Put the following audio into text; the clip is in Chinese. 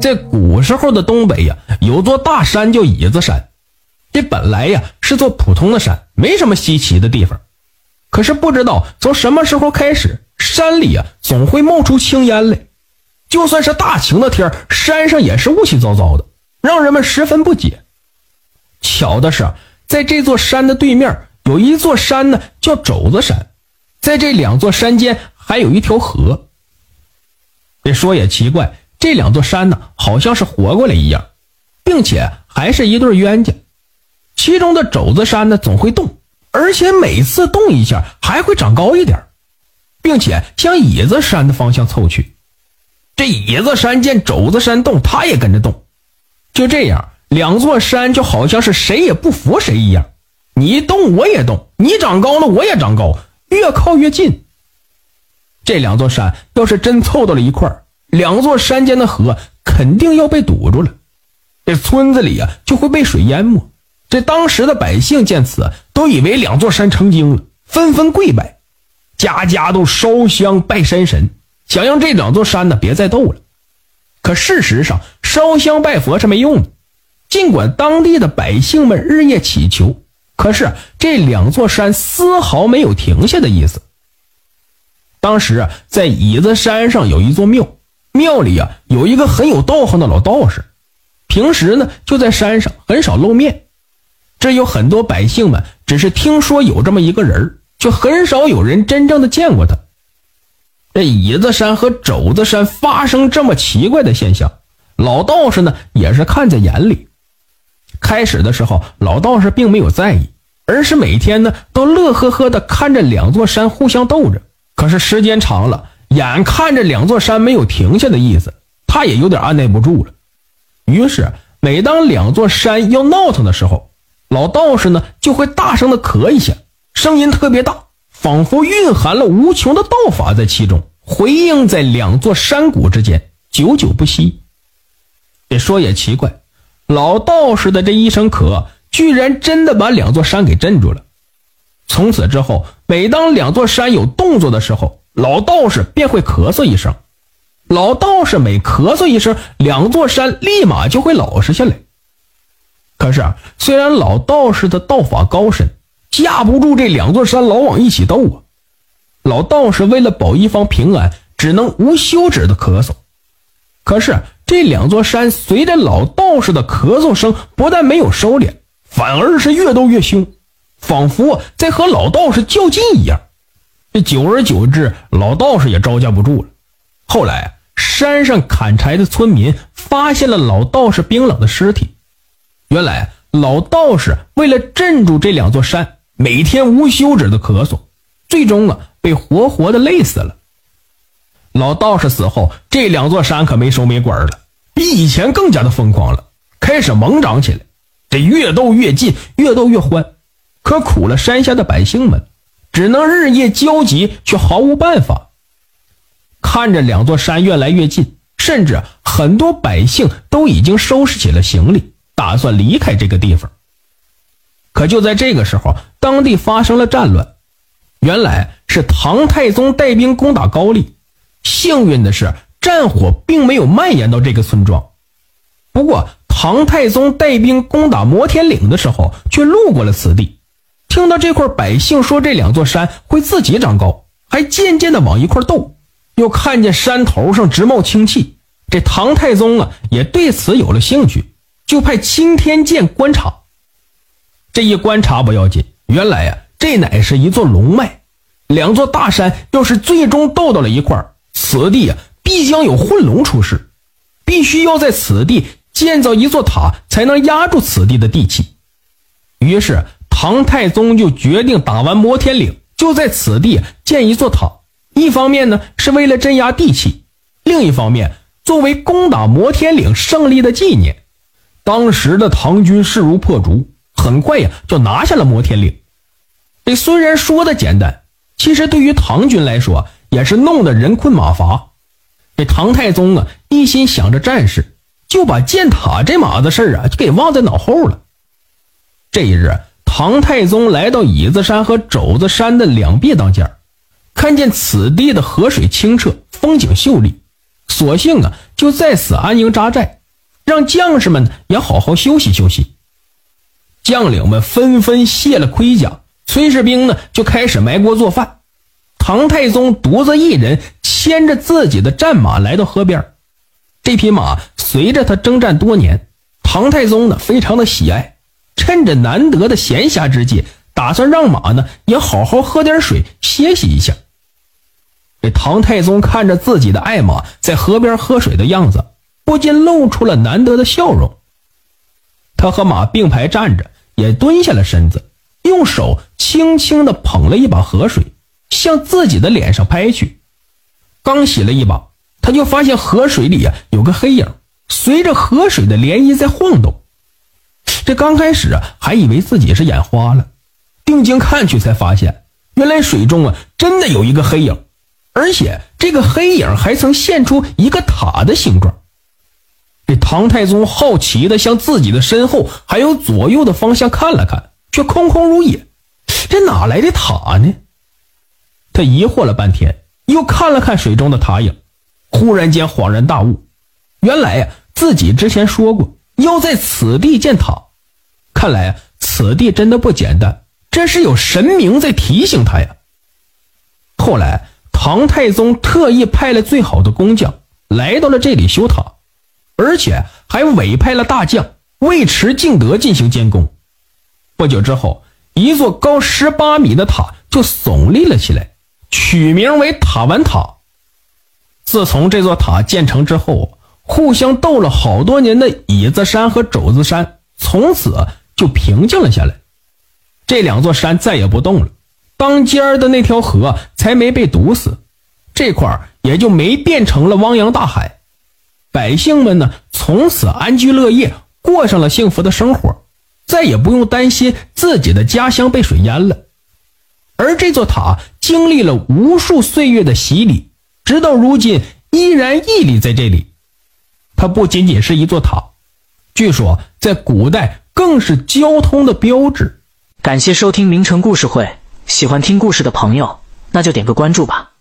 在古时候的东北呀，有座大山叫椅子山。这本来呀是座普通的山，没什么稀奇的地方。可是不知道从什么时候开始，山里啊总会冒出青烟来。就算是大晴的天山上也是雾气糟糟的，让人们十分不解。巧的是，在这座山的对面有一座山呢，叫肘子山。在这两座山间还有一条河。这说也奇怪，这两座山呢，好像是活过来一样，并且还是一对冤家。其中的肘子山呢，总会动，而且每次动一下还会长高一点，并且向椅子山的方向凑去。这椅子山见肘子山动，它也跟着动。就这样，两座山就好像是谁也不服谁一样，你动我也动，你长高了我也长高，越靠越近。这两座山要是真凑到了一块儿，两座山间的河肯定要被堵住了，这村子里啊就会被水淹没。这当时的百姓见此，都以为两座山成精了，纷纷跪拜，家家都烧香拜山神。想让这两座山呢别再斗了，可事实上烧香拜佛是没用的。尽管当地的百姓们日夜祈求，可是这两座山丝毫没有停下的意思。当时啊，在椅子山上有一座庙，庙里啊有一个很有道行的老道士，平时呢就在山上很少露面。这有很多百姓们只是听说有这么一个人，却很少有人真正的见过他。这椅子山和肘子山发生这么奇怪的现象，老道士呢也是看在眼里。开始的时候，老道士并没有在意，而是每天呢都乐呵呵的看着两座山互相斗着。可是时间长了，眼看着两座山没有停下的意思，他也有点按耐不住了。于是，每当两座山要闹腾的时候，老道士呢就会大声的咳一下，声音特别大。仿佛蕴含了无穷的道法在其中，回应在两座山谷之间，久久不息。这说也奇怪，老道士的这一声咳，居然真的把两座山给镇住了。从此之后，每当两座山有动作的时候，老道士便会咳嗽一声。老道士每咳嗽一声，两座山立马就会老实下来。可是啊，虽然老道士的道法高深。架不住这两座山老往一起斗啊！老道士为了保一方平安，只能无休止的咳嗽。可是这两座山随着老道士的咳嗽声，不但没有收敛，反而是越斗越凶，仿佛在和老道士较劲一样。这久而久之，老道士也招架不住了。后来，山上砍柴的村民发现了老道士冰冷的尸体。原来，老道士为了镇住这两座山。每天无休止的咳嗽，最终啊被活活的累死了。老道士死后，这两座山可没收没管了，比以前更加的疯狂了，开始猛长起来。这越斗越近，越斗越欢。可苦了山下的百姓们，只能日夜焦急，却毫无办法。看着两座山越来越近，甚至很多百姓都已经收拾起了行李，打算离开这个地方。可就在这个时候，当地发生了战乱。原来是唐太宗带兵攻打高丽，幸运的是战火并没有蔓延到这个村庄。不过，唐太宗带兵攻打摩天岭的时候，却路过了此地，听到这块百姓说这两座山会自己长高，还渐渐的往一块斗，又看见山头上直冒青气，这唐太宗啊也对此有了兴趣，就派钦天监观察。这一观察不要紧，原来呀，这乃是一座龙脉。两座大山要是最终斗到了一块，此地啊必将有混龙出世，必须要在此地建造一座塔，才能压住此地的地气。于是唐太宗就决定，打完摩天岭，就在此地建一座塔。一方面呢，是为了镇压地气；另一方面，作为攻打摩天岭胜利的纪念。当时的唐军势如破竹。很快呀，就拿下了摩天岭。这虽然说的简单，其实对于唐军来说也是弄得人困马乏。这唐太宗啊，一心想着战事，就把建塔这码子事啊，就给忘在脑后了。这一日，唐太宗来到椅子山和肘子山的两壁当间，看见此地的河水清澈，风景秀丽，索性啊就在此安营扎寨，让将士们也好好休息休息。将领们纷纷卸了盔甲，炊事兵呢就开始埋锅做饭。唐太宗独自一人牵着自己的战马来到河边，这匹马随着他征战多年，唐太宗呢非常的喜爱，趁着难得的闲暇之际，打算让马呢也好好喝点水歇息一下。这唐太宗看着自己的爱马在河边喝水的样子，不禁露出了难得的笑容。他和马并排站着。也蹲下了身子，用手轻轻地捧了一把河水，向自己的脸上拍去。刚洗了一把，他就发现河水里呀有个黑影，随着河水的涟漪在晃动。这刚开始啊，还以为自己是眼花了，定睛看去，才发现原来水中啊真的有一个黑影，而且这个黑影还曾现出一个塔的形状。这唐太宗好奇的向自己的身后还有左右的方向看了看，却空空如也。这哪来的塔呢？他疑惑了半天，又看了看水中的塔影，忽然间恍然大悟，原来呀，自己之前说过要在此地建塔，看来，此地真的不简单，这是有神明在提醒他呀。后来，唐太宗特意派了最好的工匠来到了这里修塔。而且还委派了大将尉迟敬德进行监工。不久之后，一座高十八米的塔就耸立了起来，取名为塔湾塔。自从这座塔建成之后，互相斗了好多年的椅子山和肘子山从此就平静了下来。这两座山再也不动了，当间的那条河才没被堵死，这块儿也就没变成了汪洋大海。百姓们呢，从此安居乐业，过上了幸福的生活，再也不用担心自己的家乡被水淹了。而这座塔经历了无数岁月的洗礼，直到如今依然屹立在这里。它不仅仅是一座塔，据说在古代更是交通的标志。感谢收听名城故事会，喜欢听故事的朋友，那就点个关注吧。